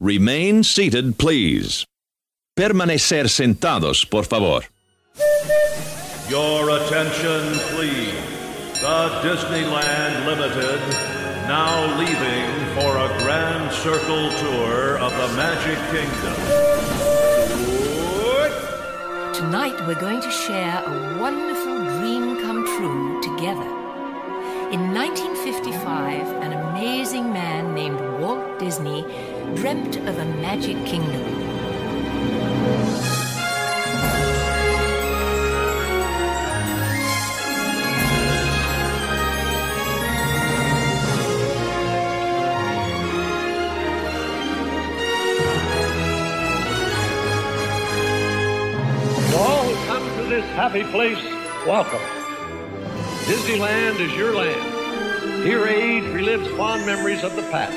Remain seated, please. Permanecer sentados, por favor. Your attention, please. The Disneyland Limited now leaving for a grand circle tour of the Magic Kingdom. Tonight we're going to share a wonderful dream come true together. In 1955, an amazing man named Walt Disney dreamt of a magic kingdom. All come to this happy place, welcome. Disneyland is your land. Here age relives fond memories of the past,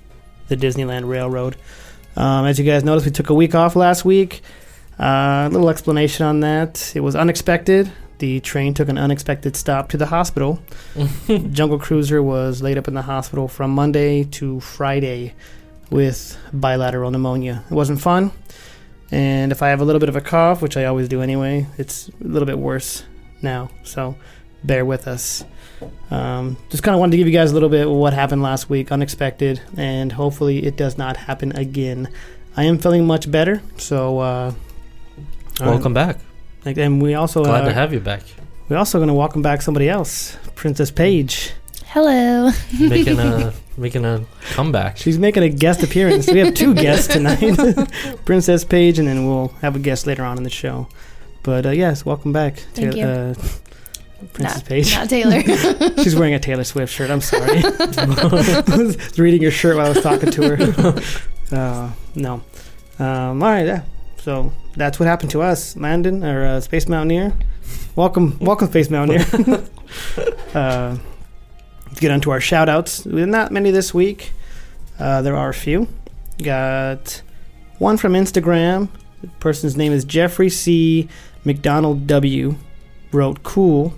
the Disneyland Railroad. Um, as you guys noticed, we took a week off last week. Uh, a little explanation on that. It was unexpected. The train took an unexpected stop to the hospital. Jungle Cruiser was laid up in the hospital from Monday to Friday with bilateral pneumonia. It wasn't fun. And if I have a little bit of a cough, which I always do anyway, it's a little bit worse now. So bear with us. Um, just kind of wanted to give you guys a little bit of what happened last week, unexpected, and hopefully it does not happen again. I am feeling much better, so uh, Welcome back. uh, and we also Glad uh, to have you back. we're also going to welcome back somebody else, Princess Paige. Hello. Making a making a comeback. She's making a guest appearance. we have two guests tonight, Princess Paige, and then we'll have a guest later on in the show. But uh, yes, welcome back, Thank you. Princess not, Paige. Not Taylor. She's wearing a Taylor Swift shirt. I'm sorry. I was reading your shirt while I was talking to her. Uh, no. Um, all right. Yeah. So that's what happened to us, Landon or uh, Space Mountaineer. Welcome, welcome, Space Mountaineer. uh, let's get on to our shout outs. Not many this week. Uh, there are a few. Got one from Instagram. The person's name is Jeffrey C. McDonald W. Wrote cool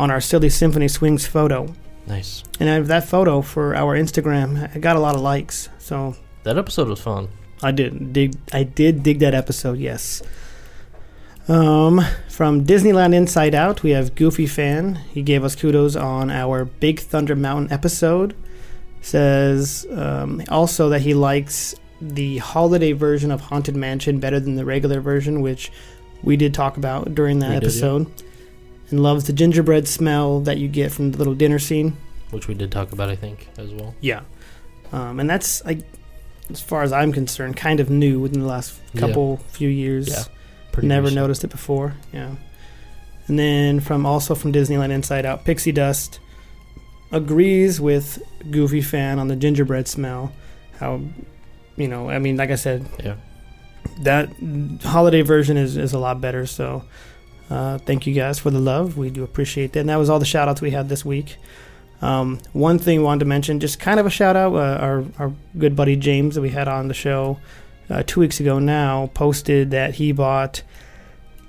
on our Silly Symphony Swings photo. Nice. And I have that photo for our Instagram. I got a lot of likes, so That episode was fun. I did dig. I did dig that episode. Yes. Um, from Disneyland Inside Out, we have Goofy Fan. He gave us kudos on our Big Thunder Mountain episode. Says um, also that he likes the holiday version of Haunted Mansion better than the regular version, which we did talk about during that We did, yeah. And loves the gingerbread smell that you get from the little dinner scene. Which we did talk about, I think, as well. Yeah. Um, and that's, I, as far as I'm concerned, kind of new within the last Yeah. couple few years. Yeah. Pretty Never recent. noticed it before. Yeah. And then from also from Disneyland Inside Out, Pixie Dust agrees with Goofy Fan on the gingerbread smell. How, you know, I mean, like I said, Yeah. that holiday version is, is a lot better. So uh, thank you guys for the love. We do appreciate that. And that was all the shout outs we had this week. Um, one thing we wanted to mention, just kind of a shout out, uh, our, our good buddy James that we had on the show uh, two weeks ago now posted that he bought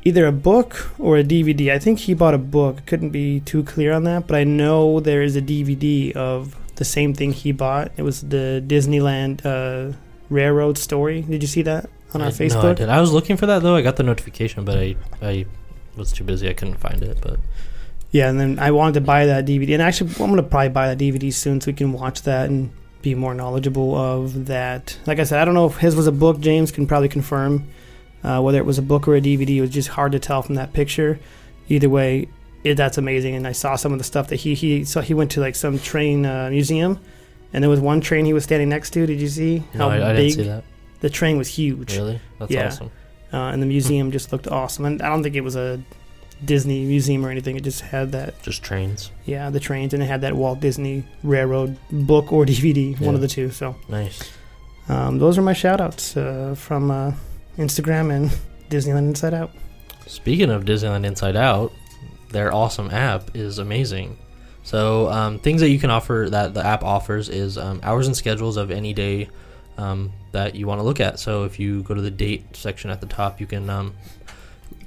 either a book or a DVD. I think he bought a book. Couldn't be too clear on that, but I know there is a DVD of the same thing he bought. It was the Disneyland uh, Railroad story. Did you see that on our I, Facebook? No, I, did. I was looking for that though. I got the notification, but I I was too busy. I couldn't find it. But Yeah, and then I wanted to buy that DVD, and actually, I'm gonna probably buy that DVD soon so we can watch that and be more knowledgeable of that. Like I said, I don't know if his was a book. James can probably confirm uh, whether it was a book or a DVD. It was just hard to tell from that picture. Either way, it, that's amazing. And I saw some of the stuff that he he so he went to like some train uh, museum, and there was one train he was standing next to. Did you see no, I, I didn't see that. the train was huge? Really? That's Yeah. awesome. Uh, and the museum just looked awesome. And I don't think it was a Disney museum or anything. It just had that, Just trains. yeah, the trains, and it had that Walt Disney Railroad book or DVD, one of the two. So, Nice. Um, those are my shout outs uh, from uh, Instagram and Disneyland Inside Out. Speaking of Disneyland Inside Out, their awesome app is amazing. So um, things that you can offer that the app offers is um, hours and schedules of any day um, that you want to look at. So if you go to the date section at the top, you can um,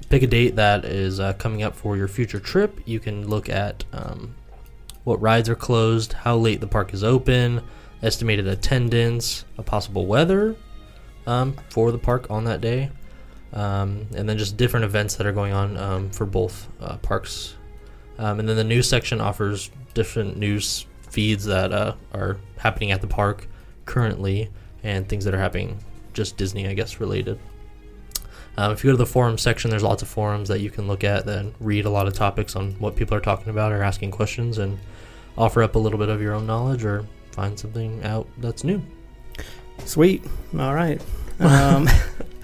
pick a date that is uh, coming up for your future trip. You can look at um, what rides are closed, how late the park is open, estimated attendance, a possible weather um, for the park on that day um, and then just different events that are going on um, for both uh, parks. Um, and then the news section offers different news feeds that uh, are happening at the park currently and things that are happening just Disney, I guess, related. Um, if you go to the forum section, there's lots of forums that you can look at and read a lot of topics on what people are talking about or asking questions and offer up a little bit of your own knowledge or find something out that's new. Sweet. All right. Um,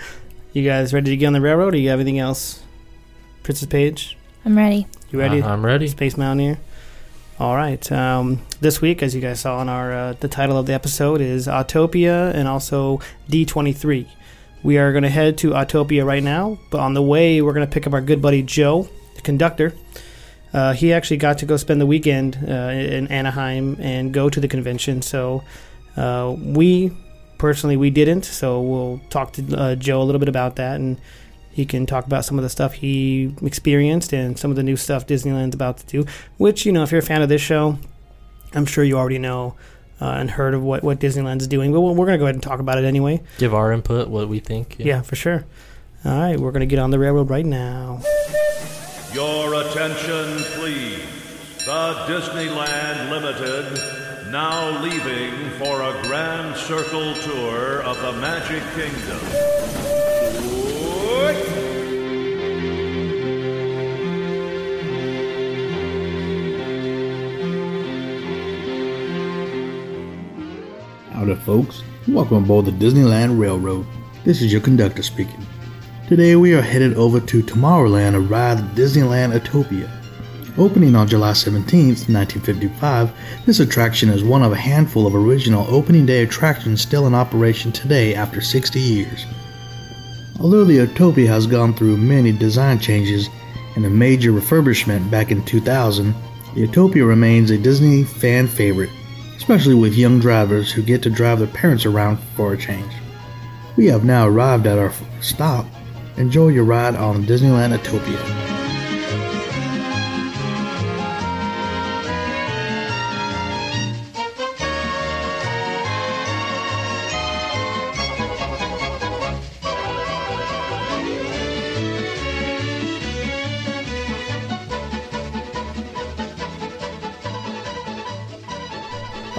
you guys ready to get on the railroad? Or you have anything else? Princess Page, I'm ready. you ready? Uh, I'm ready. Space Mountaineer. All right. Um, this week, as you guys saw in our uh, the title of the episode is Autopia and also D23. We are going to head to Autopia right now, but on the way, we're going to pick up our good buddy Joe, the conductor. Uh, he actually got to go spend the weekend uh, in Anaheim and go to the convention. So uh, we personally we didn't. So we'll talk to uh, Joe a little bit about that, and he can talk about some of the stuff he experienced and some of the new stuff Disneyland's about to do. Which you know, if you're a fan of this show, I'm sure you already know uh, and heard of what what Disneyland's doing. But we're going to go ahead and talk about it anyway. Give our input, what we think. Yeah, for sure. All right, we're going to get on the railroad right now. Your attention, please. The Disneyland Limited now leaving for a grand circle tour of the Magic Kingdom. Howdy, folks. Welcome aboard the Disneyland Railroad. This is your conductor speaking. Today we are headed over to Tomorrowland to ride the Disneyland Autopia. Opening on July 17, 1955, this attraction is one of a handful of original opening day attractions still in operation today after 60 years. Although the Autopia has gone through many design changes and a major refurbishment back in 2000, the Autopia remains a Disney fan favorite, especially with young drivers who get to drive their parents around for a change. We have now arrived at our stop. Enjoy your ride on Disneyland Autopia.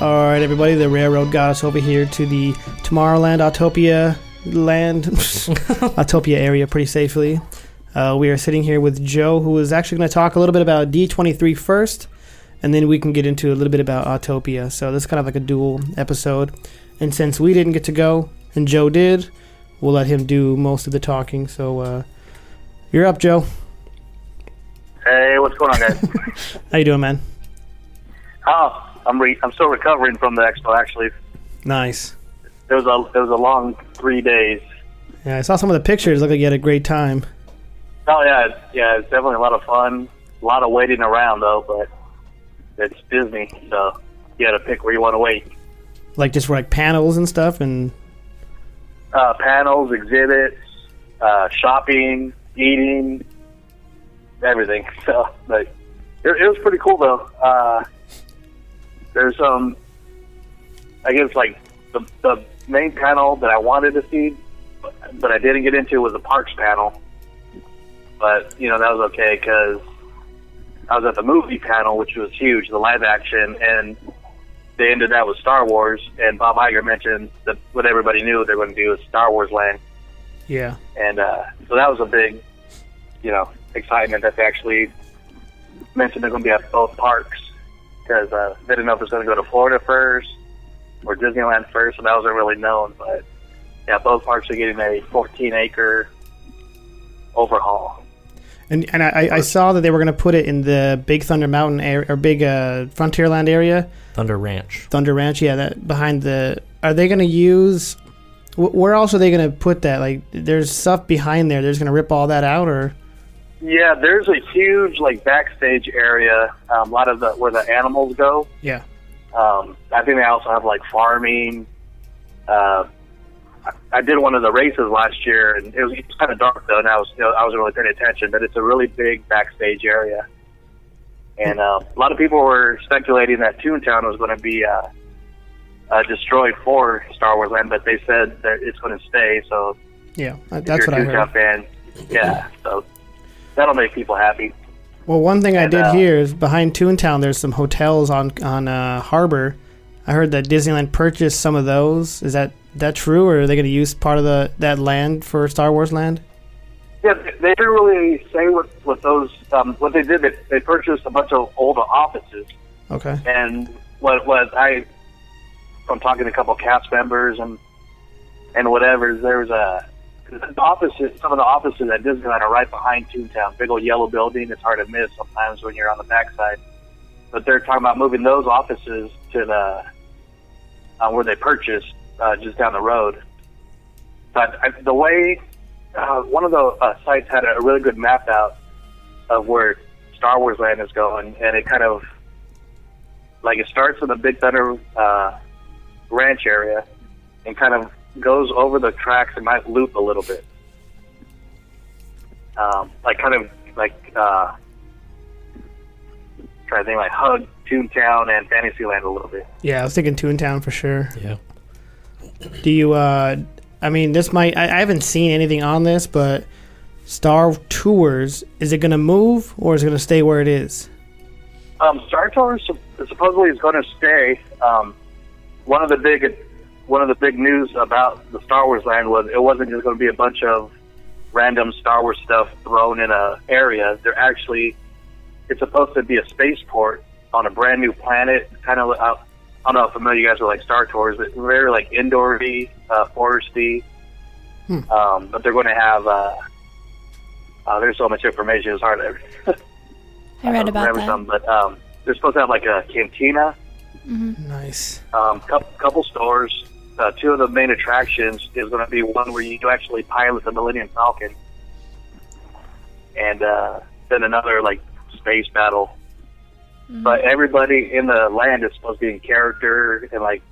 All right, everybody, the railroad got us over here to the Tomorrowland Autopia land, Autopia area pretty safely. Uh, we are sitting here with Joe, who is actually going to talk a little bit about D23 first, and then we can get into a little bit about Autopia. So this is kind of like a dual episode. And since we didn't get to go, and Joe did, we'll let him do most of the talking. So uh, you're up, Joe. Hey, what's going on, guys? How you doing, man? oh, I'm re- I'm still recovering from the expo. Actually, Nice. it was a it was a long three days. Yeah, I saw some of the pictures. Look like you had a great time. Oh yeah, it's- yeah, it's definitely a lot of fun. A lot of waiting around though, but it's Disney, so you got to pick where you want to wait. Like just for like panels and stuff, and Uh, panels, exhibits, uh, shopping, eating, everything. So, but it, it was pretty cool though. Uh, there's um, I guess like the the main panel that I wanted to see, but, I didn't get into was the parks panel. But you know that was okay because I was at the movie panel, which was huge, the live action, and they ended that with Star Wars. And Bob Iger mentioned that what everybody knew they're going to do is Star Wars Land, yeah, and uh, so that was a big, you know, excitement that they actually mentioned they're going to be at both parks because uh, they didn't know if it was going to go to Florida first or Disneyland first, so that wasn't really known. But yeah, both parks are getting a 14 acre overhaul. and and I, I saw that they were going to put it in the Big Thunder Mountain area or Big uh, Frontierland area, Thunder Ranch. Thunder Ranch. Yeah, that behind the. Are they going to use Wh- where else are they going to put that? Like, there's stuff behind there. They're just going to rip all that out, or Yeah, there's a huge like backstage area. Um, a lot of the where the animals go. yeah. Um, I think they also have like farming. Uh, I- I did one of the races last year, and it was, it was kind of dark though, and I was you know, I wasn't really paying attention. But it's a really big backstage area, and uh, a lot of people were speculating that Toontown was going to be uh, uh, destroyed for Star Wars Land, but they said that it's going to stay. So Yeah, that's what I Toontown heard. fan, yeah, so that'll make people happy. Well, one thing I did uh, hear is behind Toontown, there's some hotels on on uh, Harbor. I heard that Disneyland purchased some of those. Is that that true, or are they going to use part of the that land for Star Wars Land? Yeah, they they didn't really say what what those um, what they did. They, they purchased a bunch of old offices, Okay. and what what I from talking to a couple cast members and and whatever, there was a the offices. Some of the offices at Disneyland are right behind Toontown. Big old yellow building. It's hard to miss sometimes when you're on the backside. But they're talking about moving those offices to the uh, where they purchased, uh, just down the road. But I, the way uh, one of the uh, sites had a really good map out of where Star Wars Land is going, and it kind of like it starts in the Big Thunder uh, Ranch area, and kind of goes over the tracks and might loop a little bit, um, like kind of like uh, trying to think like hug Toontown and Fantasyland a little bit. Yeah, I was thinking Toontown for sure. Yeah. Do you? uh I mean, this might. I, I haven't seen anything on this, but Star Tours is it going to move or is it going to stay where it is? Um, Star Tours supposedly is going to stay. Um, one of the big, one of the big news about the Star Wars land was it wasn't just going to be a bunch of random Star Wars stuff thrown in a area. They're actually, it's supposed to be a spaceport on a brand new planet. Kind of, I I don't know how familiar you guys are like Star Tours, but very like indoorsy, uh, foresty. Um, but they're going to have. Uh, uh, there's so much information; it's hard to I read about remember that. some, but um, they're supposed to have like a cantina, Nice. um, couple, couple stores. Uh, two of the main attractions is going to be one where you actually pilot the Millennium Falcon, and uh, then another like space battle. But everybody in the land is supposed to be in character and like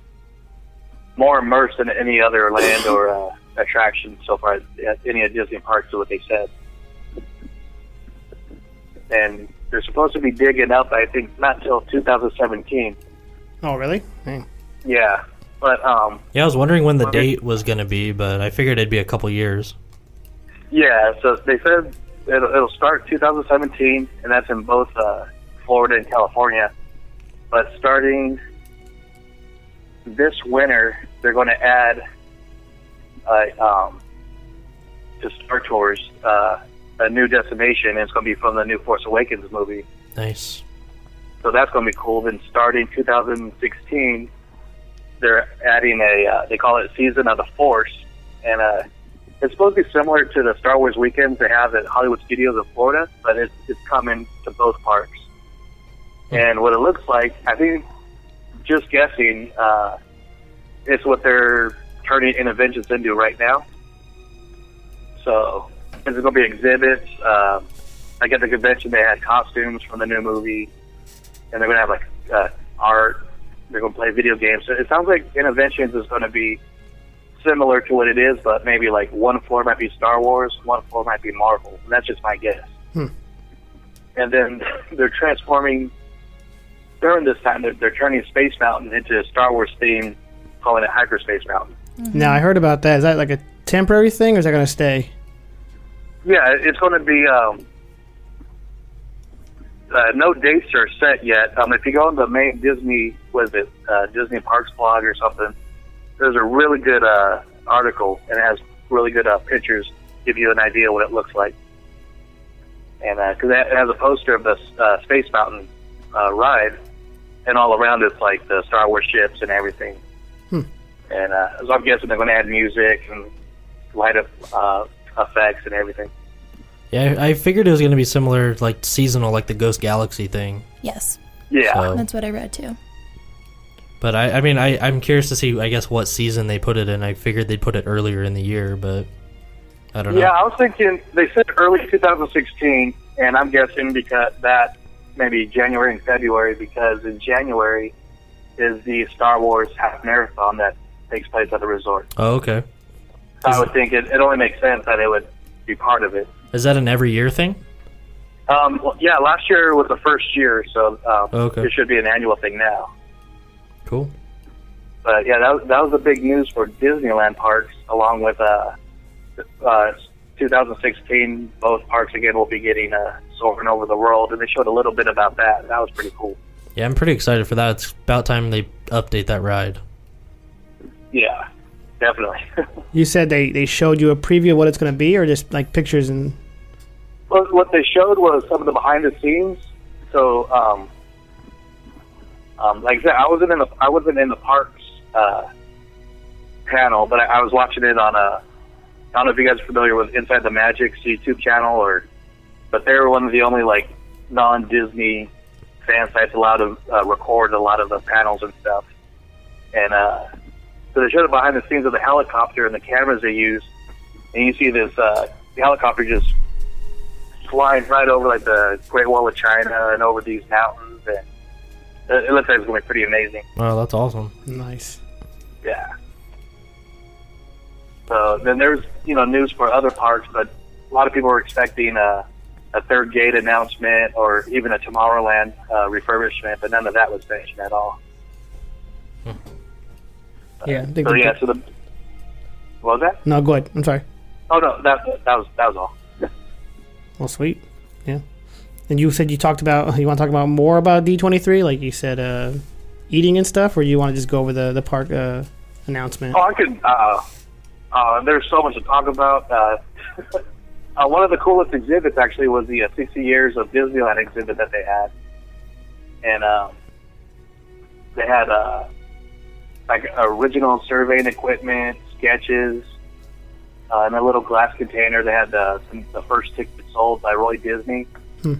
more immersed than any other land or uh, attraction so far at any of Disney parks. Is what they said. And they're supposed to be digging up. I think not till 2017. Oh, really? Hey. Yeah, but um, Yeah, I was wondering when the date was going to be, but I figured it'd be a couple years. yeah. So they said it'll, it'll start 2017, and that's in both uh, Florida and California. But starting this winter, they're going to add uh, um, to Star Tours uh, a new destination, and it's going to be from the new Force Awakens movie. Nice. So that's going to be cool. Then starting 2016, they're adding a uh, they call it Season of the Force, and uh, it's supposed to be similar to the Star Wars weekends they have at Hollywood Studios in Florida, but it's it's coming to both parks. And what it looks like, I think, just guessing, uh, it's what they're turning Innoventions into right now. So there's going to be exhibits. Uh, like at the convention, they had costumes from the new movie and they're going to have like uh, art. They're going to play video games. So it sounds like Innoventions is going to be similar to what it is, but maybe like one floor might be Star Wars, one floor might be Marvel. And that's just my guess. And then they're transforming during this time. They're, they're turning Space Mountain into a Star Wars theme, calling it Hyperspace Mountain. Now I heard about that. Is that like a temporary thing, or is that going to stay? Yeah, it's going to be. Um, uh, no dates are set yet. Um, if you go on the main Disney, was it uh, Disney Parks blog or something? There's a really good uh, article, and it has really good uh, pictures, give you an idea what it looks like. And because it has a poster of the uh, Space Mountain uh, ride, and all around it's like the Star Wars ships and everything. And uh, so I'm guessing they're going to add music and light up uh, effects and everything. Yeah, I I figured it was going to be similar, like seasonal, like the Ghost Galaxy thing. Yes, Yeah. So, that's what I read too. But I, I mean, I, I'm curious to see, I guess, what season they put it in. I figured they'd put it earlier in the year, but I don't know. Yeah, I was thinking they said early 2016, and I'm guessing because that maybe January and February because in January is the Star Wars half marathon that takes place at the resort. Oh, okay. So I would think it, it only makes sense that it would be part of it. Is that an every year thing? Um, well, yeah, last year was the first year, so um, Okay. it should be an annual thing now. Cool. But yeah, that was, that was the big news for Disneyland parks, along with uh, uh, 2016. Both parks again will be getting uh, soaring over the world, and they showed a little bit about that. That was pretty cool. Yeah, I'm pretty excited for that. It's about time they update that ride. Yeah, definitely. You said they, they showed you a preview of what it's going to be, or just like pictures and. well, what they showed was some of the behind the scenes. So, um, um, like I said, I wasn't in the I wasn't in the parks uh, panel, but I, I was watching it on a. I don't know if you guys are familiar with Inside the Magic's YouTube channel, or but they were one of the only like non-Disney fan sites allowed to uh, record a lot of the panels and stuff. And uh, so they showed the behind the scenes of the helicopter and the cameras they use, and you see this uh, the helicopter just flying right over like the Great Wall of China and over these mountains, and it, it looks like it's going to be pretty amazing. Wow, that's awesome. Nice. Yeah. So then there's you know news for other parks, but a lot of people were expecting a, a third gate announcement or even a Tomorrowland uh, refurbishment, but none of that was mentioned at all. Yeah. I think So yeah, so the what was that? No, go ahead. I'm sorry. Oh no, that that was that was all. Well, sweet. Yeah. And you said you talked about you want to talk about more about D23, like you said, uh, eating and stuff, or you want to just go over the the park uh, announcement? Oh, I could. Uh, uh, there's so much to talk about. Uh, uh, one of the coolest exhibits actually was the uh, 60 years of Disneyland exhibit that they had, and um, they had uh, like original surveying equipment, sketches, uh, in a little glass container. They had the, the first ticket sold by Roy Disney. Hmm.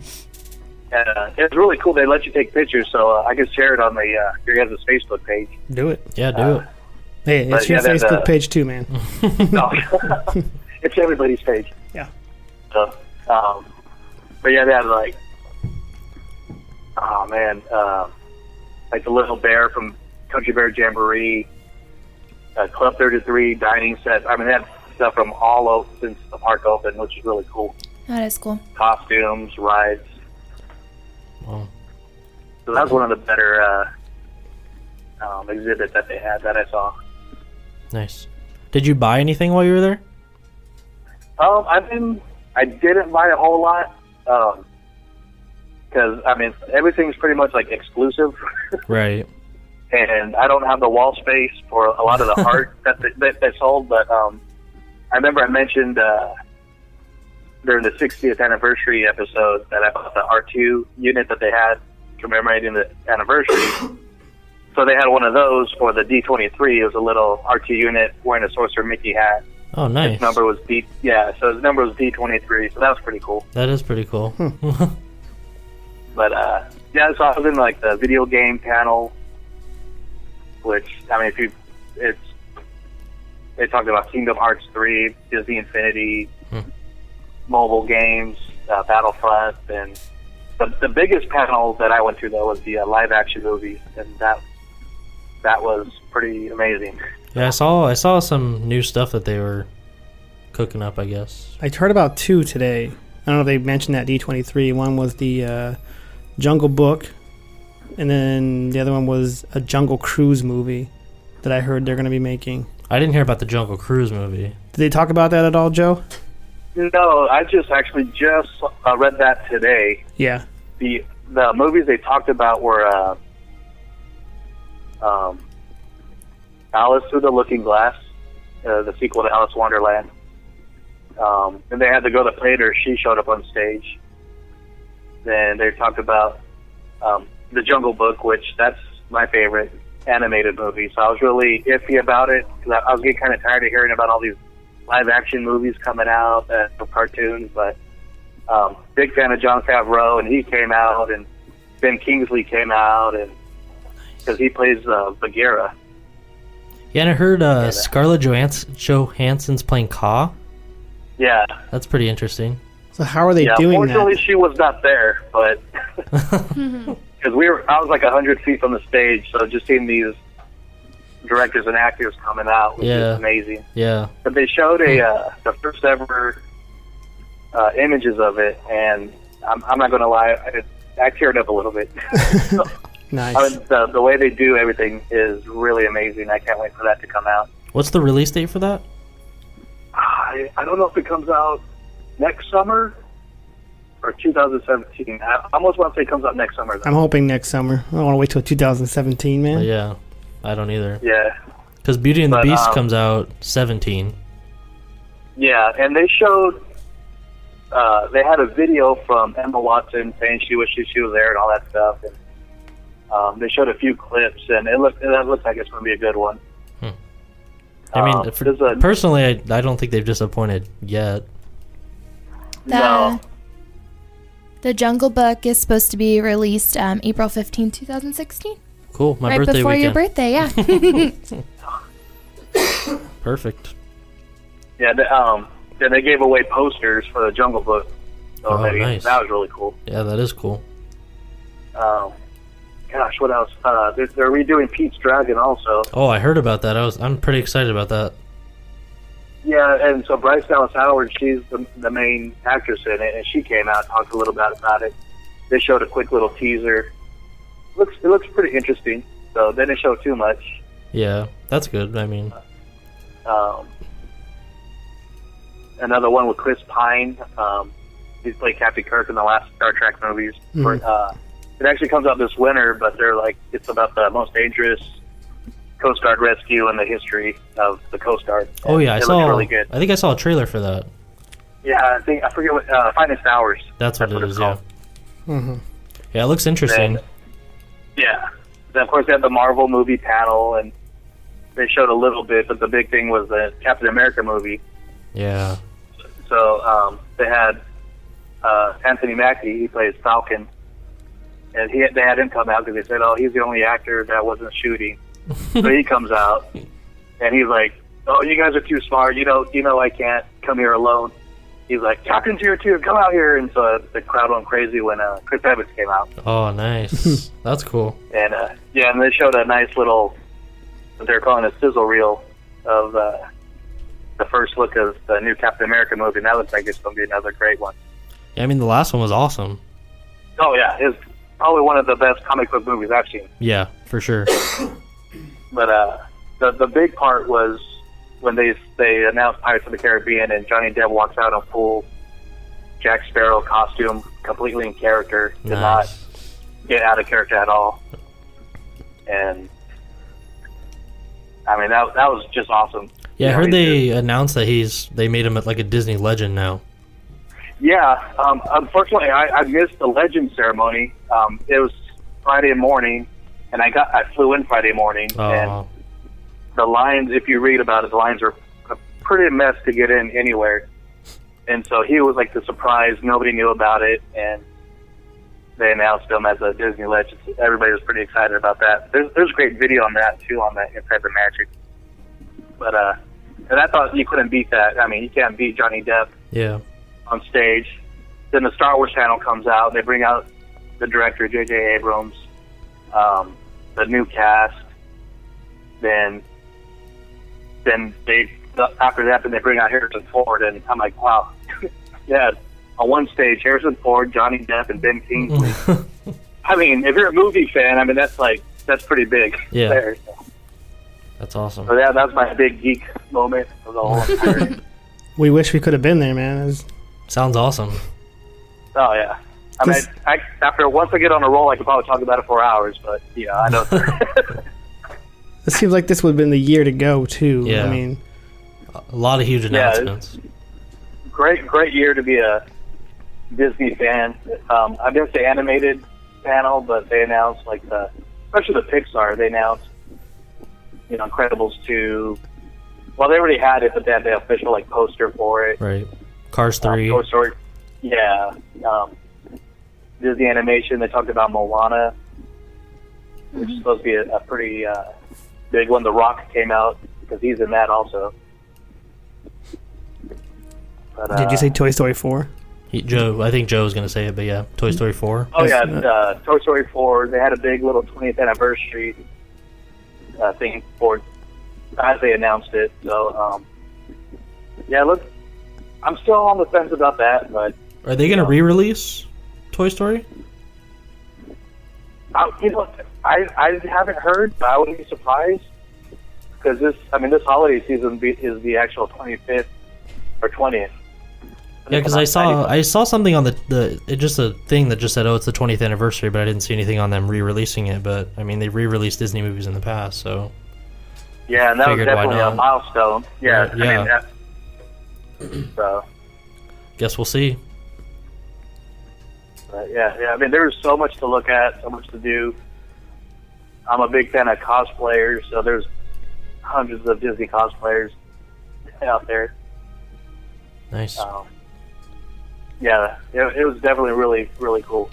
And, uh, it was really cool. They let you take pictures, so uh, I can share it on the uh, your guys' Facebook page. Do it. Yeah, do Uh, it. Hey, it's your yeah, Facebook uh, page too, man. no, it's everybody's page. Yeah. So, um, but yeah, they had like, oh man, uh, like the little bear from Country Bear Jamboree, uh, Club 33 dining set. I mean, they had stuff from all over since the park opened, which is really cool. That is cool. Costumes, rides. Wow. So that was one of the better uh, um, exhibits that they had that I saw. Nice. Did you buy anything while you were there? Um, I've been. I didn't buy a whole lot. Um, because I mean everything's pretty much like exclusive, Right. And I don't have the wall space for a lot of the art that they, that they sold. But um, I remember I mentioned uh, during the 60th anniversary episode that I bought the R2 unit that they had commemorating the anniversary. so they had one of those for the D23. It was a little R2 unit wearing a Sorcerer Mickey hat. Oh, nice. His number was D. Yeah, so his number was D23. So that was pretty cool. That is pretty cool. But uh, yeah, so I was in like the video game panel, which I mean, if you, it's they talked about Kingdom Hearts three, Disney Infinity, Hmm. mobile games, uh, Battlefront, and the the biggest panel that I went to though was the uh, live action movies, and that that was pretty amazing. yeah, I saw I saw some new stuff that they were cooking up. I guess. I heard about two today. I don't know if they mentioned that D23. One was the uh, Jungle Book, and then the other one was a Jungle Cruise movie that I heard they're going to be making. I didn't hear about the Jungle Cruise movie. Did they talk about that at all, Joe? No, I just actually just uh, read that today. Yeah. the the movies they talked about were uh, um, Alice Through the Looking Glass, uh, the sequel to Alice Wonderland. Um, and they had the girl that played her. She showed up on stage. Then they talked about um, the Jungle Book, which that's my favorite animated movie. So I was really iffy about it because I, I was getting kind of tired of hearing about all these live action movies coming out, uh, cartoons. But um, big fan of Jon Favreau, and he came out, and Ben Kingsley came out, and because he plays uh, Bagheera. Yeah, and I heard uh, Scarlett Johans- Johansson's playing Kaa. Yeah, That's pretty interesting. So how are they yeah. doing Fortunately, that? she was not there, but because we were, I was like a hundred feet from the stage, so just seeing these directors and actors coming out was Yeah. just amazing. Yeah. But they showed a uh, the first ever uh, images of it, and I'm, I'm not going to lie, I, I teared up a little bit. Nice. I mean, the, the way they do everything is really amazing. I can't wait for that to come out. What's the release date for that? I, I don't know if it comes out next summer or 2017. I almost want to say it comes out next summer. Though. I'm hoping next summer. I don't want to wait till 2017, man. But yeah, I don't either. Yeah, Because Beauty and the Beast um, comes out 17. yeah, and they showed. Uh, they had a video from Emma Watson saying she wishes she was there and all that stuff, and um, they showed a few clips, and it looked that looks like it's going to be a good one. I mean, um, for, a- personally, I, I don't think they've disappointed yet. The, No. The Jungle Book is supposed to be released um, April 15, 2016. Cool. My right birthday before your birthday, yeah. Perfect. Yeah, they, um, then they gave away posters for the Jungle Book. So Oh, that, nice. that was really cool. Yeah, that is cool. Um, gosh, what else? Uh, they're, they're redoing Pete's Dragon also. Oh, I heard about that. I was I'm pretty excited about that. Yeah, and so Bryce Dallas Howard, she's the, the main actress in it, and she came out and talked a little bit about it. They showed a quick little teaser. looks It looks pretty interesting. So they didn't show too much. Yeah, that's good. I mean, Um, another one with Chris Pine. Um, he's played Captain Kirk in the last Star Trek movies. Mhm. Uh, it actually comes out this winter, but they're like it's about the most dangerous Coast Guard rescue and the history of the Coast Guard. oh yeah, I it saw. looks really good. I think I saw a trailer for that. Yeah, I think I forget what uh, Finest Hours. That's what it it's is. Yeah. called. hmm Yeah, it looks interesting. Then- Yeah. Then of course they had the Marvel movie panel, and they showed a little bit, but the big thing was the Captain America movie. Yeah. So um, they had uh, Anthony Mackie. He plays Falcon, and he they had him come out because they said, "Oh, he's the only actor that wasn't shooting." So he comes out, and he's like, "Oh, you guys are too smart. You know, you know, I can't come here alone." He's like, "Captain's here too. Come out here!" And so the crowd went crazy when uh, Chris Evans came out. Oh, nice. that's cool. And uh, yeah, and they showed a nice little, what they're calling a sizzle reel of uh, the first look of the new Captain America movie. And that looks like it's going to be another great one. Yeah, I mean, the last one was awesome. Oh yeah, it's probably one of the best comic book movies I've seen. Yeah, for sure. But uh, the the big part was when they they announced Pirates of the Caribbean and Johnny Depp walks out in full Jack Sparrow costume, completely in character, did not get out of character at all. And I mean that that was just awesome. Yeah, I heard they announced that he's they made him like a Disney legend now. Yeah, um, unfortunately, I, I missed the legend ceremony. Um, it was Friday morning, and I got I flew in Friday morning, and Oh, the lines. If you read about it, the lines are a pretty mess to get in anywhere. And so he was like the surprise. Nobody knew about it, and they announced him as a Disney legend. Everybody was pretty excited about that. There's there's a great video on that too on the Inside the Magic. But uh, and I thought you couldn't beat that. I mean, you can't beat Johnny Depp yeah. on stage. Then the Star Wars channel comes out. They bring out the director J.J. Abrams, um, the new cast. Then, then they after that, then they bring out Harrison Ford, and I'm like, wow, yeah. On one stage, Harrison Ford, Johnny Depp, and Ben Kingsley. I mean, if you're a movie fan, I mean that's like that's pretty big. Yeah. There. That's awesome. So yeah, that's my big geek moment of the whole entire. We wish we could have been there, man. It was- Sounds awesome. Oh yeah. I mean, I, after once I get on a roll, I could probably talk about it for hours. But yeah, I know. it seems like this would have been the year to go too. Yeah. I mean, A lot of huge Yeah, announcements. great, great year to be a Disney fan. Um, I didn't say animated panel, but they announced like the, especially the Pixar. They announced, you know, Incredibles two. Well, they already had it, but they had the official like poster for it. Right. Cars Um, 3. Toy Story. Yeah. Um, Disney Animation. They talked about Moana. which is supposed to be a, a pretty uh, big one. The Rock came out because he's in that also. But, Did uh, you say Toy Story 4? He, Joe, I think Joe was gonna say it, but yeah, Toy Story Four. Oh yeah, uh, Toy Story 4. They had a big little 20th anniversary uh, thing for as they announced it. So um, yeah, look, I'm still on the fence about that, but Are they gonna re-release Toy Story? I, you know, I I haven't heard, but I wouldn't be surprised because this, I mean, this holiday season be, is the actual 25th or 20th. Yeah, because I saw I saw something on the the it just a thing that just said oh it's the 20th anniversary, but I didn't see anything on them re-releasing it. But I mean they re-released Disney movies in the past, so Yeah, and that was Figured, definitely a milestone. Yeah, Right, I mean, yeah. that, so guess we'll see. But yeah, yeah. I mean, there's so much to look at, so much to do. I'm a big fan of cosplayers, so there's hundreds of Disney cosplayers out there. Nice. Um, yeah, it, it was definitely really, really cool.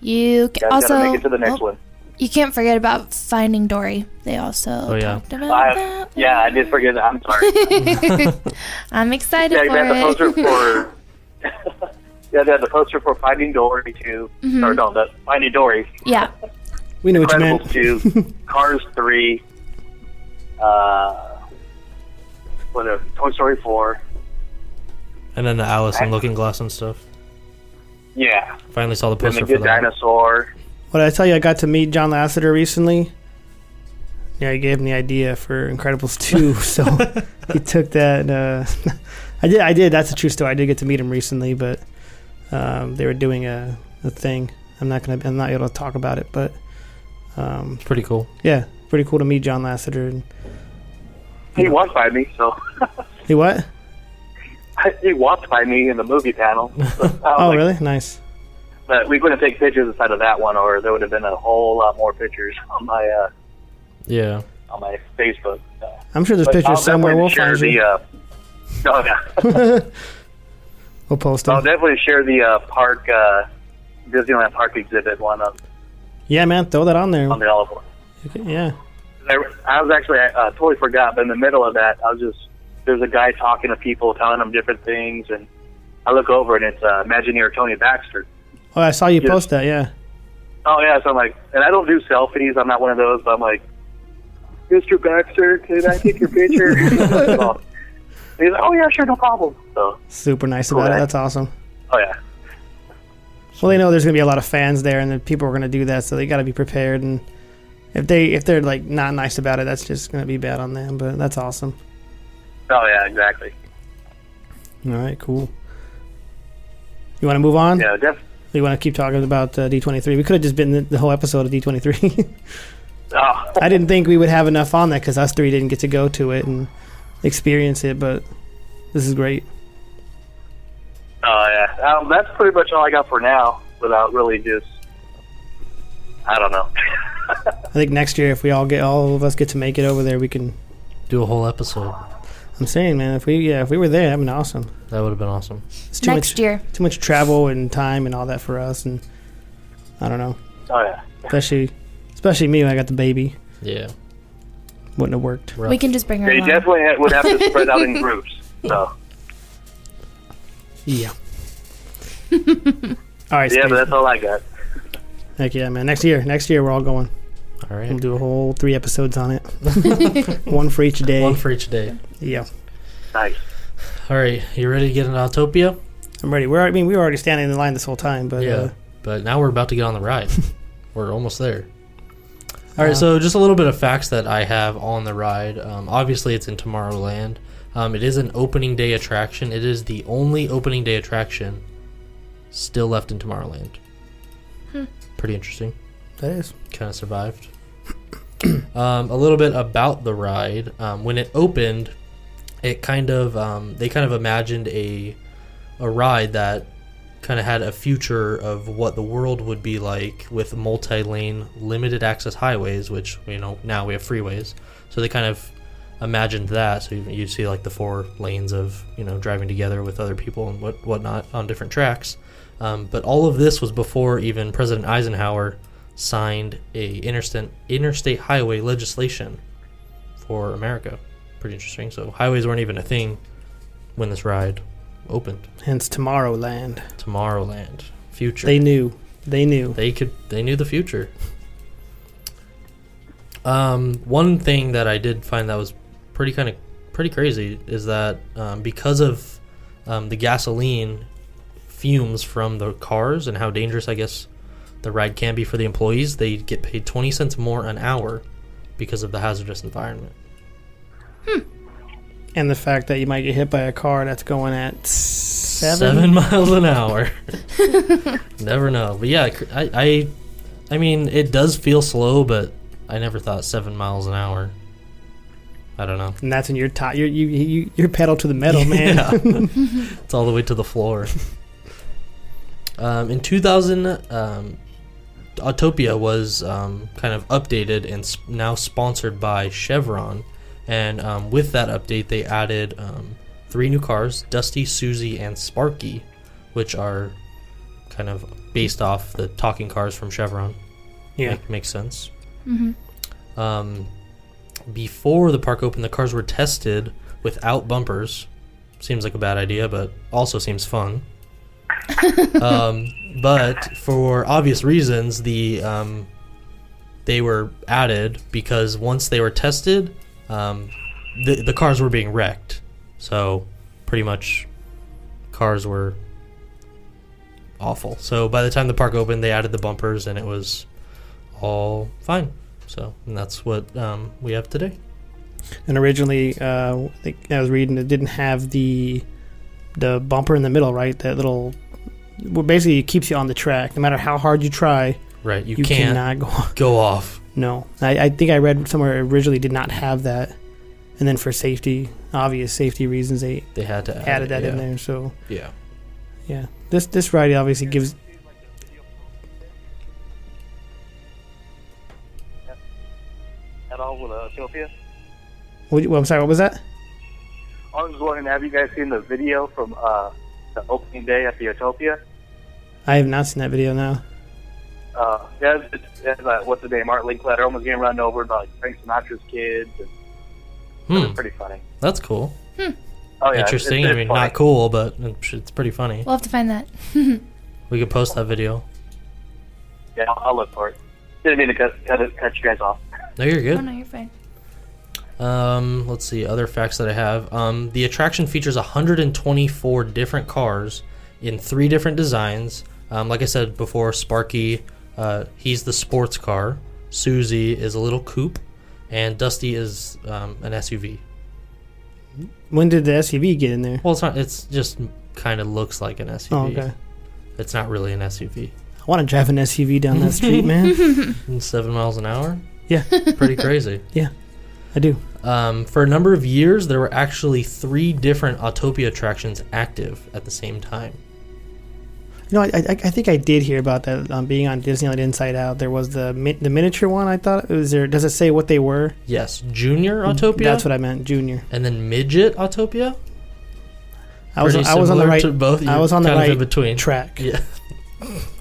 You ca- Guys also make it to the next oh, one. you can't forget about Finding Dory. They also Oh, yeah. talked about I, that. yeah, I did forget that. I'm sorry. I'm excited yeah, for they had the poster for. yeah, they had the poster for Finding Dory too. Mhm. Or no, the Finding Dory. yeah. We know what you meant. Incredibles 2, Cars 3, uh, what a, Toy Story 4. And then the Alice and Looking Glass and stuff. Yeah. Finally saw the And the poster for Good that. Dinosaur. What did I tell you? I got to meet John Lasseter recently. Yeah, he gave me the idea for Incredibles 2, so he took that. Uh, I did, I did. That's a true story. I did get to meet him recently, but um, they were doing a, a thing. I'm not gonna. I'm not able to talk about it, but um, It's pretty cool. yeah, pretty cool to meet John Lasseter. And, He walked by me, so. he what? he walked by me in the movie panel. I was Oh, like- really? Nice. But we couldn't take pictures inside of that one, or there would have been a whole lot more pictures on my uh, Yeah. on my Facebook. I'm sure there's But pictures I'll somewhere. We'll find the, you. Uh, oh yeah, we'll post I'll definitely share the uh, park uh, Disneyland Park exhibit one on, Yeah, man, throw that on there. on the Olive One. Yeah. I, I was actually I uh, totally forgot, but in the middle of that, I was just there's a guy talking to people, telling them different things, and I look over and it's uh, Imagineer Tony Baxter. Oh, I saw you Yes. post that. Yeah. Oh yeah, so I'm like, and I don't do selfies. I'm not one of those, but I'm like, Mr. Baxter, can I take your picture? he's like, oh yeah, sure, no problem. So, Super nice Cool, about it. eh? That's awesome. oh yeah, Well, they know there's gonna be a lot of fans there, and the people are gonna do that, so they got to be prepared. And if they if they're like not nice about it, that's just gonna be bad on them. But that's awesome. oh yeah, exactly. All right, cool. You want to move on? Yeah, def- You want to keep talking about uh, D23? We could have just been the, the whole episode of D23. oh, I didn't think we would have enough on that because us three didn't get to go to it and experience it, but this is great. oh yeah. Um, that's pretty much all I got for now. Without really just, I don't know. I think next year, if we all get all of us get to make it over there, we can. Do a whole episode. I'm saying, man, if we yeah, if we were there, that'd been awesome. That would have been awesome. It's too Next much, year. too much travel and time and all that for us, and I don't know, Oh yeah. especially especially me when I got the baby, Yeah. Wouldn't have worked. Rough. We can just bring her They along. definitely ha- would have to spread out in groups. So Yeah. all right, yeah, Space. but that's all I got. heck yeah, man. Next year, next year we're all going. All We'll right. do a whole three episodes on it, one for each day. One for each day. yeah, Nice. All right. You ready to get into Autopia? I'm ready. We're I mean we were already standing in line this whole time, but yeah. uh, But now we're about to get on the ride. we're almost there. All right, Uh, so just a little bit of facts that I have on the ride. Um, obviously, it's in Tomorrowland. Um, it is an opening day attraction. It is the only opening day attraction still left in Tomorrowland. Hmm. Pretty interesting. that is Kind of survived. um, a little bit about the ride. Um, when it opened, it kind of um, they kind of imagined a a ride that kind of had a future of what the world would be like with multi-lane limited access highways which you know now we have freeways so they kind of imagined that so you, see like the four lanes of you know driving together with other people and what whatnot on different tracks um, but all of this was before even president eisenhower signed a interstate interstate highway legislation for America. Pretty interesting. So highways weren't even a thing when this ride opened. Hence Tomorrowland. Tomorrowland, future. They knew. They knew. They could. They knew the future. Um, one thing that I did find that was pretty kind of pretty crazy is that um, because of um, the gasoline fumes from the cars and how dangerous I guess the ride can be for the employees, they get paid twenty cents more an hour because of the hazardous environment. And the fact that you might get hit by a car that's going at seven. Seven miles an hour. never know, but yeah, I, I, I mean, it does feel slow, but I never thought seven miles an hour. I don't know. And that's in your top. You you you you're pedal to the metal, man. Yeah. it's all the way to the floor. Um, in 2000, um, Autopia was um, kind of updated and sp- now sponsored by Chevron. And um, with that update, they added um, three new cars Dusty, Susie, and Sparky, which are kind of based off the talking cars from Chevron. Yeah. Make, makes sense. hmm Um, before the park opened, the cars were tested without bumpers. Seems like a bad idea, but also seems fun. um, but for obvious reasons, the um, they were added because once they were tested, um, the the cars were being wrecked. So pretty much, cars were awful. So by the time the park opened, they added the bumpers, and it was all fine. So and that's what um, we have today. And originally, uh, I think I was reading it didn't have the the bumper in the middle, right? That little, well, basically, it keeps you on the track. No matter how hard you try, Right, you, you, can't cannot go. go off. No, I, I think I read somewhere it originally did not have that, and then for safety, obvious safety reasons, they They had to add added it, that in there. So Yeah. yeah, this this ride obviously gives. At all with uh, Autopia? What, well, I'm sorry. What was that? I was just wondering, have you guys seen the video from uh, the opening day at the Autopia? I have not seen that video now. Uh, yeah, it's, it's, it's, uh, what's the name? Art Linkletter almost getting run over by like, Frank Sinatra's kids. And Hmm. It's pretty funny. That's cool. Oh yeah, Interesting. it's- I mean, funny. not cool, but it's it's pretty funny. We'll have to find that. We could post that video. Yeah, I'll, I'll look for it. Didn't mean to cut, cut, it- cut you guys off. No, you're oh good. no, you're fine. Um, let's see other facts that I have. Um, the attraction features 124 different cars in three different designs. Um, like I said before, Sparky, uh, he's the sports car. Susie is a little coupe, and Dusty is um, an SUV. When did the SUV get in there? Well, it's not. It's just kind of looks like an SUV. Oh, okay. It's not really an SUV. I want to drive an SUV down that street, man. Seven miles an hour. Yeah, Pretty crazy. Yeah, I do. Um, for a number of years, there were actually three different Autopia attractions active at the same time. You know, I, I, I think I did hear about that um, being on Disneyland Inside Out. There was the mi- the miniature one. I thought was there. Does it say what they were? Yes, Junior Autopia. That's what I meant. Junior. and then Midget Autopia. I was Pretty I was on the right to both. I was on the right between. track. Yeah.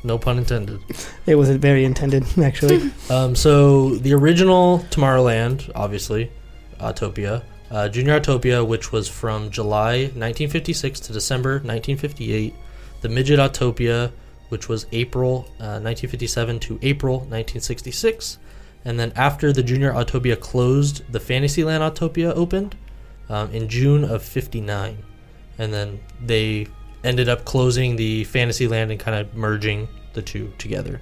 no pun intended. It was very intended, actually. Um, so the original Tomorrowland, obviously, Autopia, uh, Junior Autopia, which was from July 1956 to December 1958. The Midget Autopia, which was April uh, 1957 to April 1966. And then after the Junior Autopia closed, the Fantasyland Autopia opened um, in June of 59. And then they ended up closing the Fantasyland and kind of merging the two together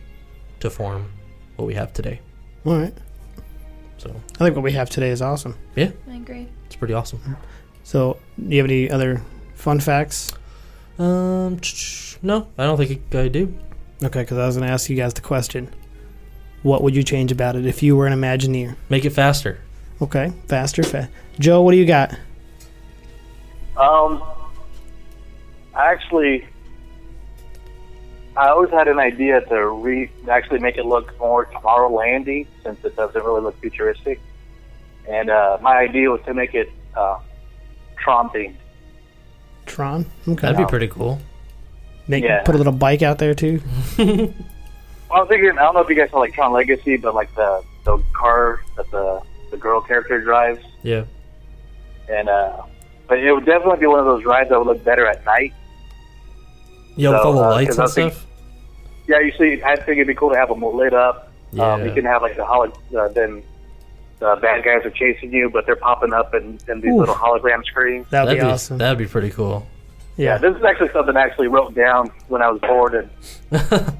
to form what we have today. All right. So I think what we have today is awesome. Yeah. I agree. it's pretty awesome. So, do you have any other fun facts? Um, no, I don't think I do. Okay, because I was going to ask you guys the question. What would you change about it if you were an Imagineer? Make it faster. Okay, faster, fast. Joe, what do you got? Um, actually, I always had an idea to re actually make it look more Tomorrowlandy since it doesn't really look futuristic. And uh, my idea was to make it uh, Tron themed. Tron. Okay. That'd be pretty cool. Make, Yeah. Put a little bike out there too. I was thinking, I don't know if you guys saw like Tron Legacy, but like the the car that the the girl character drives, Yeah. and uh, but it would definitely be one of those rides that would look better at night. Yeah, with So, all the uh, lights 'cause I and was thinking- stuff. Yeah, you see, I think it'd be cool to have them lit up. Um, you Yeah. can have like the holo, uh, then the bad guys are chasing you, but they're popping up in, in these Oof. little hologram screens. That'd, That'd be, be awesome. That'd be pretty cool. Yeah, this is actually something I actually wrote down when I was bored and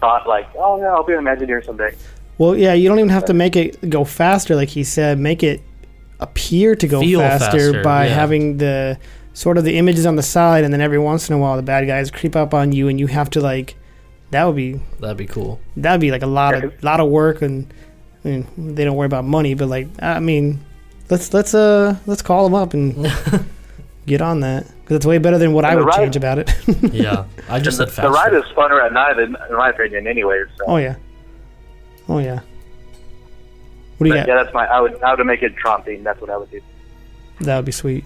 thought like, oh yeah, I'll be an Imagineer someday. Well, yeah, you don't even have to make it go faster, like he said. Make it appear to go faster, faster, by yeah. having the sort of the images on the side, and then every once in a while the bad guys creep up on you, and you have to like. That would be That'd be cool. that'd be like a lot of lot of work, and I mean, they don't worry about money, but like I mean, let's let's uh let's call them up and get on that because it's way better than what I And the would ride- change about it. Yeah, I just said faster. the ride is funner at night, in, in my opinion, anyway. So. oh yeah, oh yeah. What do you But, got? yeah, that's my. I would. I would make it Tron theme. That's what I would do. That would be sweet.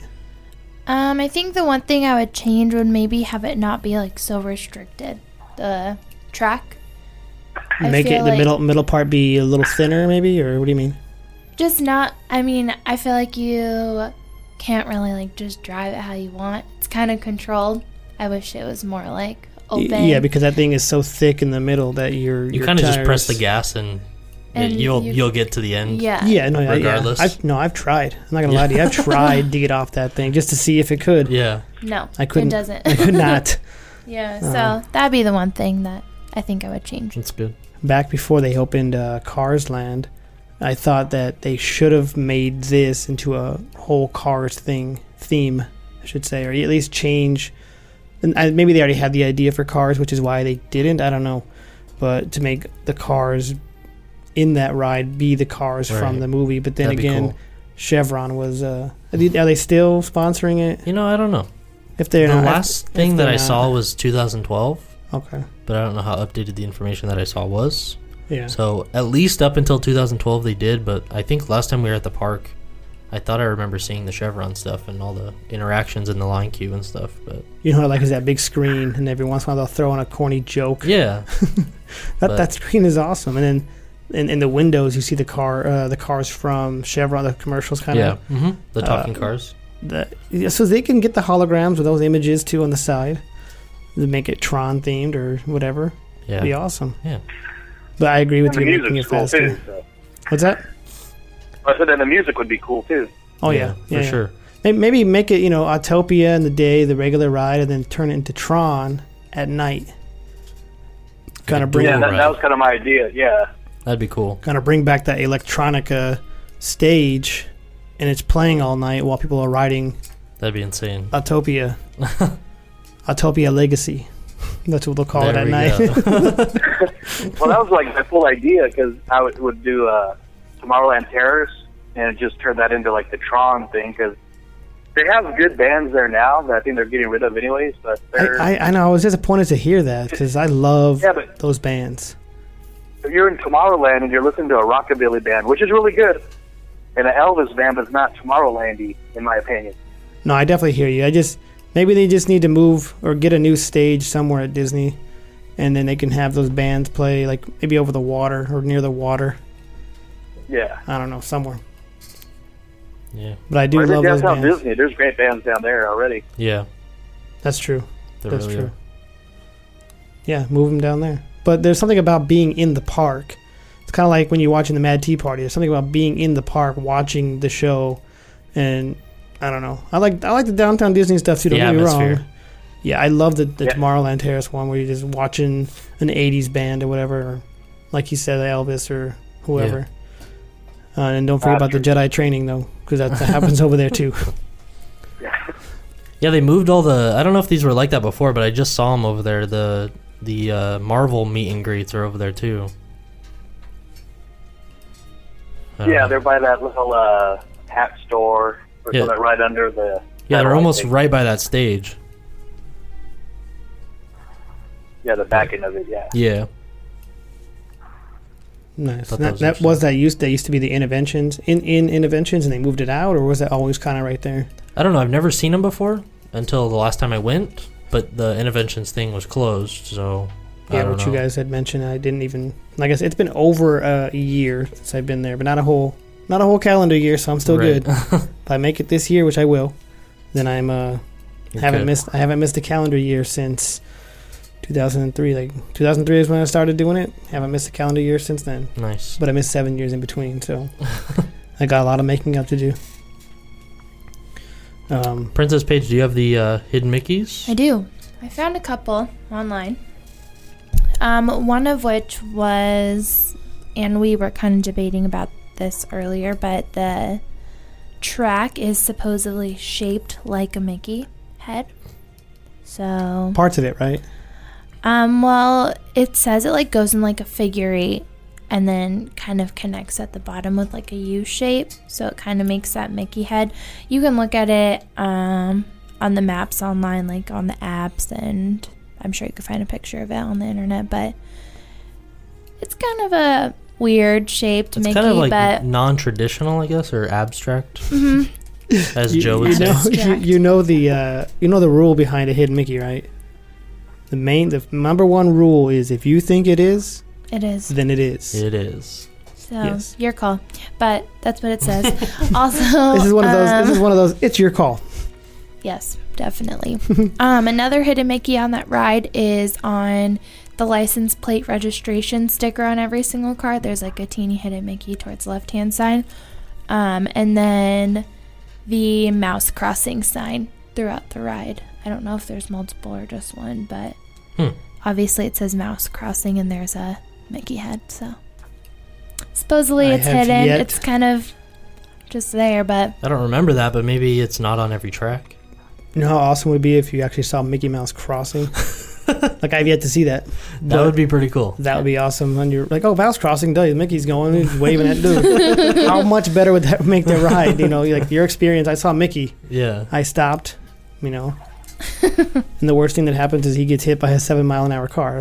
Um, I think the one thing I would change would maybe have it not be like so restricted. The track. I Make it the like- middle middle part be a little thinner, maybe, or what do you mean? Just not. I mean, I feel like you can't really like just drive it how you want. It's kind of controlled. I wish it was more like Y- open. Yeah, because that thing is so thick in the middle that you're You kind of just press the gas and, And you'll you- you'll get to the end. Yeah. Yeah, no, yeah, Regardless. yeah. I've, no, I've tried. I'm not gonna lie to you. I've tried to get off that thing just to see if it could. Yeah. No, I couldn't. It doesn't. I could not. yeah. Uh. So that'd be the one thing that I think I would change. That's good. Back before they opened uh, Cars Land, I thought that they should have made this into a whole Cars thing theme, I should say, or at least change. And I, maybe they already had the idea for Cars, which is why they didn't. I don't know, but to make the cars in that ride be the cars from the movie. But then That'd again, cool. Chevron was. Uh, are they- are they still sponsoring it? You know, I don't know. If they're the not, last if thing that I not- saw was 2012, Okay. but I don't know how updated the information that I saw was. Yeah. So at least up until 2012 they did, but I think last time we were at the park, I thought I remember seeing the Chevron stuff and all the interactions in the line queue and stuff. But You know, what I like is that big screen, and every once in a while they'll throw in a corny joke. yeah, That that screen is awesome. And then in, in the windows, you see the car, uh, the cars from Chevron, the commercials kind yeah, of. hmm the talking uh, cars. The, yeah, so they can get the holograms with those images too on the side to make it Tron themed or whatever. Yeah, Be awesome. Yeah. But I agree with And you making it music's cool faster. too. So. What's that? I said, and the music would be cool too. Oh yeah, for yeah, yeah. sure. Maybe, maybe make it you know Autopia in the day, the regular ride, and then turn it into Tron at night. Kind of bring Yeah, that, that was kind of my idea. Yeah. That'd be cool. kind of bring back that electronica stage, and it's playing all night while people are riding That'd be insane. Autopia. Autopia Legacy. That's what they'll call There it at we night. go. Well, that was like my full idea because I would, would do uh, Tomorrowland Terrace and just turn that into like the Tron thing because they have good bands there now that I think they're getting rid of anyways. But I, I, I know. I was disappointed to hear that because I love Yeah, but- those bands. if you're in Tomorrowland and you're listening to a rockabilly band, which is really good, and an Elvis band that's not Tomorrowlandy, in my opinion. No, I definitely hear you. I just maybe they just need to move or get a new stage somewhere at Disney, and then they can have those bands play like maybe over the water or near the water. Yeah. I don't know somewhere. Yeah, But I do Or even love those downtown bands. Disney, there's great bands down there already. yeah, That's true. there That's really true. are. Yeah, move them down there. But there's something about being in the park. It's kind of like when you're watching the Mad Tea Party. There's something about being in the park, watching the show, and I don't know. I like I like the downtown Disney stuff too. Don't The get me wrong. atmosphere. Yeah, I love the, the Yeah. Tomorrowland Terrace one where you're just watching an '80s band or whatever, or like you said, Elvis or whoever. Uh, and don't forget Ah, about the Jedi training though, because that, that happens over there too. Yeah, they moved all the. I don't know if these were like that before, but I just saw them over there. The the uh, Marvel meet and greets are over there too. Yeah, know. they're by that little uh, hat store or Yeah. something right under the. yeah, they're almost thing. right by that stage. Yeah, the back end of it. Yeah. Yeah, nice. That, that was that was that used that used to be the Innoventions in in Innoventions, and they moved it out, or was it always kind of right there? I don't know. I've never seen them before until the last time I went, but the Innoventions thing was closed, so I Yeah, don't what you guys had mentioned, I didn't even. Like I said, it's been over a year since I've been there, but not a whole, not a whole calendar year, so I'm still Right. good. if I make it this year, which I will, then I'm uh You're haven't good. missed. I haven't missed a calendar year since 2003. Like 2003 is when I started doing it. Haven't missed a calendar year since then, Nice. but I missed seven years in between, so I got a lot of making up to do. Um, Princess Paige, do you have the uh, hidden Mickeys? I do. I found a couple online. Um, one of which was, and we were kind of debating about this earlier, but the track is supposedly shaped like a Mickey head. So, parts of it, right? um, well, it says it like goes in like a figure eight and then kind of connects at the bottom with like a U shape. So it kind of makes that Mickey head. You can look at it um, on the maps online, like on the apps, and I'm sure you could find a picture of it on the internet. But it's kind of a weird shaped It's Mickey, kind of like but non-traditional, I guess, or abstract, Mhm. as you, Joe would you say. know, you, you know the uh, you know the rule behind a hidden Mickey, right? The main, the number one rule is if you think it is, it is. then it is. It is. So Yes. your call. But that's what it says. also, This is one of those. um, this is one of those. It's your call. Yes, definitely. um, another hidden Mickey on that ride is on the license plate registration sticker on every single car. There's like a teeny hidden Mickey towards the left hand side. Um, and then the mouse crossing sign throughout the ride. I don't know if there's multiple or just one, but Hmm. obviously it says mouse crossing and there's a Mickey head. So supposedly I it's hidden. yet- It's kind of just there, but I don't remember that, but maybe it's not on every track. You know how awesome it would be if you actually saw Mickey Mouse crossing. like I've yet to see that. That But would be pretty cool. That would be awesome. And you're like, oh, mouse crossing, duh, Mickey's going, he's waving at dude. How much better would that make the ride? You know, like your experience. I saw Mickey. Yeah. I stopped. You know. and the worst thing that happens is he gets hit by a seven mile an hour car.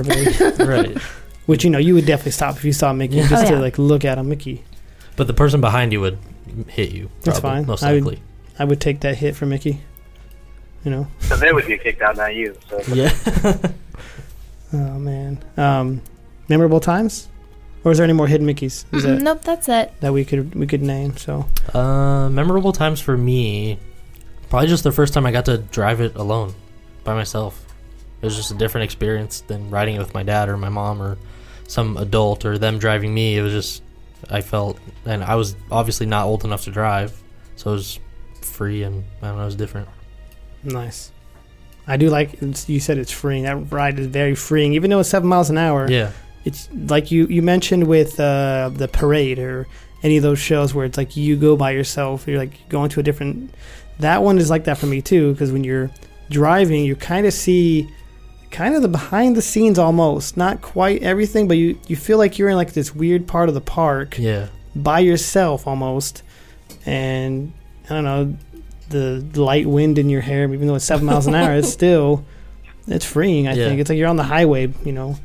Right. Which you know you would definitely stop if you saw Mickey Yeah. just Oh, to like look at him, Mickey. But the person behind you would hit you. That's fine. Most I would- likely. I would take that hit for Mickey. You know. Because they would get kicked out, not you. So Yeah. Oh man. Um, memorable times, or is there any more hidden Mickeys is that, nope, that's it. that we could we could name? So uh, memorable times for me, probably just the first time I got to drive it alone, by myself. It was just a different experience than riding it with my dad or my mom or some adult or them driving me. It was just I felt, and I was obviously not old enough to drive, so it was free and I don't know, it was different. Nice. I do like you said it's freeing. That ride is very freeing, even though it's seven miles an hour. Yeah. It's like you you mentioned with uh, the parade or any of those shows where it's like you go by yourself. You're like going to a different. That one is like that for me too because when you're driving, you kind of see kind of the behind the scenes almost, not quite everything, but you you feel like you're in like this weird part of the park. Yeah. by yourself almost, and I don't know the light wind in your hair. Even though it's seven miles an hour, it's still it's freeing. I Yeah. think it's like you're on the highway. You know,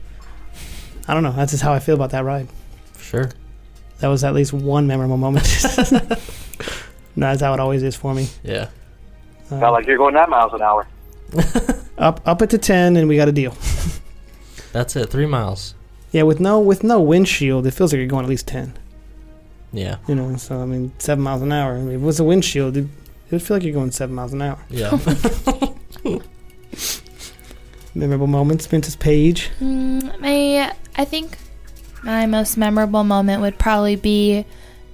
I don't know. That's just how I feel about that ride. Sure. That was at least one memorable moment. no, that's how it always is for me. Yeah. Uh, not like you're going nine miles an hour. up up it to ten, and we got a deal. That's it. Three miles. Yeah, with no with no windshield, it feels like you're going at least ten. Yeah. You know, so I mean, seven miles an hour. I mean, if it was a windshield, it, it would feel like you're going seven miles an hour. Yeah. Memorable moments, Princess Page. Mm, my, I think my most memorable moment would probably be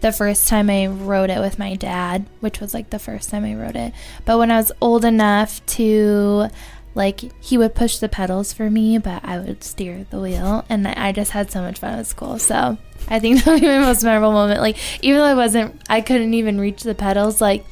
the first time I rode it with my dad, which was like the first time I rode it. But when I was old enough to, like, he would push the pedals for me, but I would steer the wheel, and I just had so much fun. at school. So I think that would be my most memorable moment. Like, even though I wasn't, I couldn't even reach the pedals, like.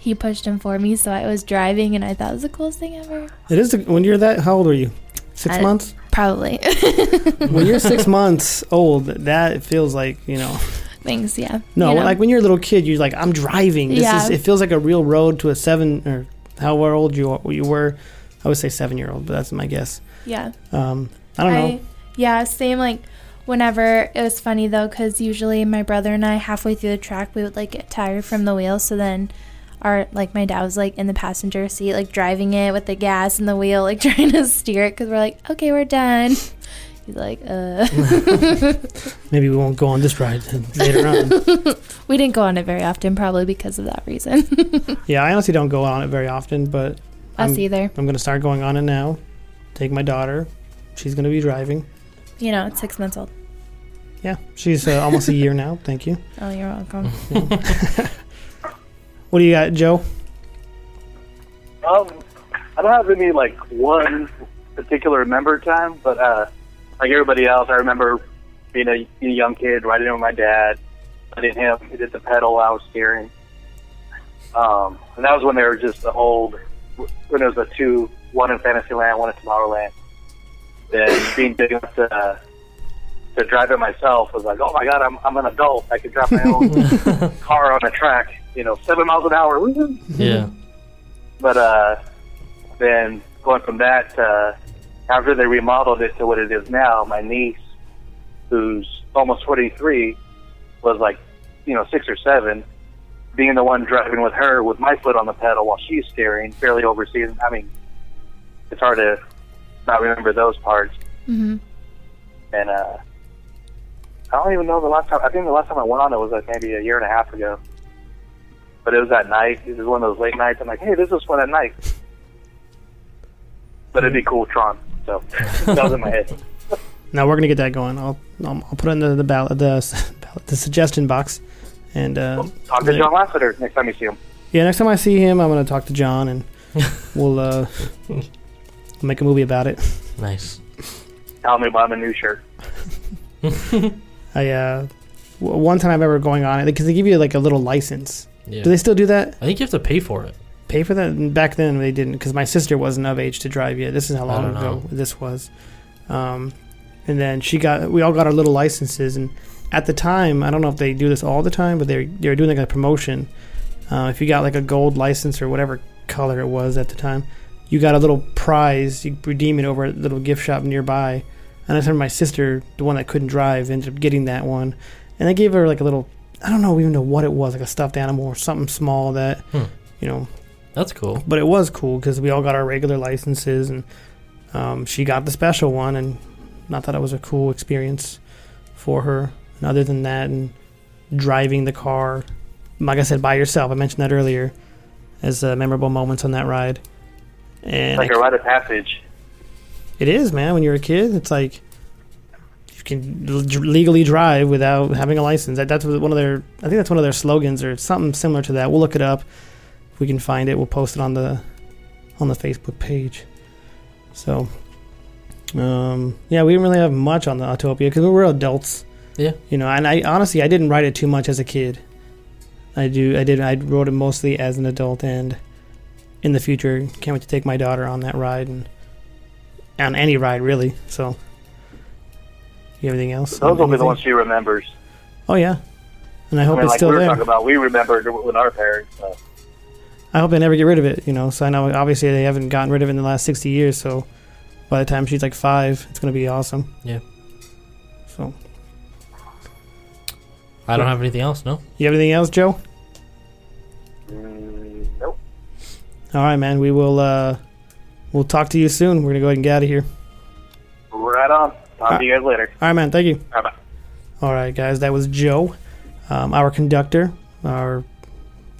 He pushed him for me, so I was driving, and I thought it was the coolest thing ever. It is the, when you're that. How old were you? Six I- months. Probably. when you're six months old, that feels like you know. Things, yeah. No, You know? like when you're a little kid, you're like, I'm driving. This Yeah. is. It feels like a real road to a seven or however old you are, you were. I would say seven year old, but that's my guess. Yeah. Um, I don't know. Yeah, same. Like, whenever it was funny though, because usually my brother and I, halfway through the track, we would like get tired from the wheel. So then our like my dad was like in the passenger seat, like driving it with the gas and the wheel, like trying to steer it because we're like, okay, we're done. He's like, uh. Maybe we won't go on this ride later on. we didn't go on it very often, probably because of that reason. yeah, I honestly don't go on it very often, but Us I'm, either. I'm going to start going on it now. Take my daughter. She's going to be driving. You know, it's six months old. Yeah, she's uh, almost a year now. Thank you. Oh, you're welcome. What do you got, Joe? Um, I don't have any like one particular remember time, but uh, like everybody else, I remember being a, being a young kid riding with my dad, letting him he did the pedal, I was steering. Um, and that was when they were just the old, when there was the two, one in Fantasyland, one in Tomorrowland. And being big enough to uh, to drive it myself was like, oh my god, I'm I'm an adult. I can drive my own car on a track, you know, seven miles an hour. Woo-hoo. Yeah. But uh, then going from that, uh, after they remodeled it to what it is now, my niece, who's almost 23, was like, you know, six or seven, being the one driving with her with my foot on the pedal while she's steering, fairly overseas. I mean, it's hard to not remember those parts. hmm And uh, I don't even know the last time. I think the last time I went on it was like maybe a year and a half ago. But it was at night. It was one of those late nights. I'm like, hey, this is fun at night. But it'd be cool, Tron. So that was in my head. Now we're gonna get that going. I'll I'll, I'll put it in the the ballot the ballot, the suggestion box, and uh, Talk to John Lasseter next time you see him. yeah, next time I see him, I'm gonna talk to John, and we'll uh, make a movie about it. Nice. Tell me about a new shirt. I uh, one time I remember going on it because they give you like a little license. Yeah. Do they still do that? I think you have to pay for it. Pay for that? Back then they didn't because my sister wasn't of age to drive yet. This is how long ago know. this was. Um, and then she got we all got our little licenses and at the time I don't know if they do this all the time but they they were doing like a promotion. Uh, if you got like a gold license or whatever color it was at the time, you got a little prize. You redeem it over at a little gift shop nearby. And I remember my sister, the one that couldn't drive, ended up getting that one. And I gave her like a little, I don't know even know what it was, like a stuffed animal or something small that, Hmm. you know. That's cool. But it was cool because we all got our regular licenses and um, she got the special one. And I thought it was a cool experience for her. And other than that, and driving the car, like I said, by yourself, I mentioned that earlier as uh, memorable moments on that ride. And like I a rite of passage. it is, man. When you're a kid, it's like you can legally drive without having a license. That, that's one of their. I think that's one of their slogans or something similar to that. We'll look it up if we can find it. We'll post it on the on the Facebook page. So, um, yeah, we didn't really have much on the Autopia because we were adults. Yeah. You know, and I honestly I didn't ride it too much as a kid. I do. I did. I rode it mostly as an adult, and in the future, can't wait to take my daughter on that ride and on any ride really. So, you have anything else? Those will be the Anything? ones she remembers. Oh yeah, and I hope I mean, it's like still we were there. talking about, we remembered it with our parents. So. I hope they never get rid of it. You know, so I know obviously they haven't gotten rid of it in the last sixty years. So, by the time she's like five, it's gonna be awesome. Yeah. So, I don't have anything else. No. you have anything else, Joe? Mm, nope. All right, man. We will. uh We'll talk to you soon. We're gonna go ahead and get out of here. Right on. Talk to you guys later. All right, man. Thank you. Bye bye. All right, guys, that was Joe, um, our conductor, our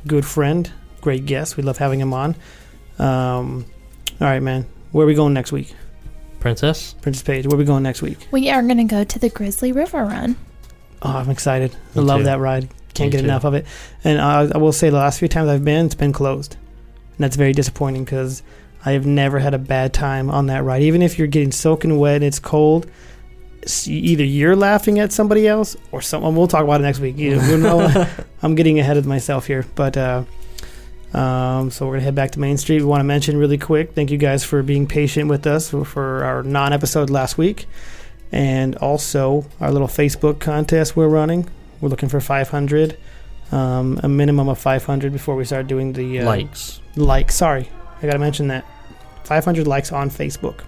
good friend, great guest. We love having him on. Um, all right, man. Where are we going next week? Princess. Princess Page, where are we going next week? We are going to go to the Grizzly River Run. Oh, I'm excited. I love too. that ride. Can't Me get too. enough of it. And uh, I will say, the last few times I've been, it's been closed. And that's very disappointing because I have never had a bad time on that ride. Even if you're getting soaking wet and it's cold, s- either you're laughing at somebody else or someone. We'll talk about it next week. You know, I'm getting ahead of myself here, but uh, um, so we're gonna head back to Main Street. We want to mention really quick. Thank you guys for being patient with us for, for our non-episode last week, and also our little Facebook contest we're running. We're looking for 500, um, a minimum of 500 before we start doing the uh, Likes. like. Sorry, I gotta mention that 500 likes on Facebook.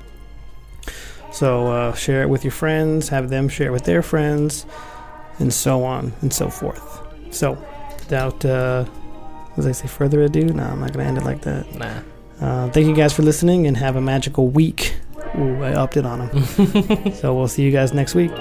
So uh, share it with your friends, have them share it with their friends, and so on and so forth. So, without uh, As I say, further ado, no, I'm not gonna end it like that. Nah. Uh, thank you guys for listening and have a magical week. Ooh, I upped it on them. so we'll see you guys next week.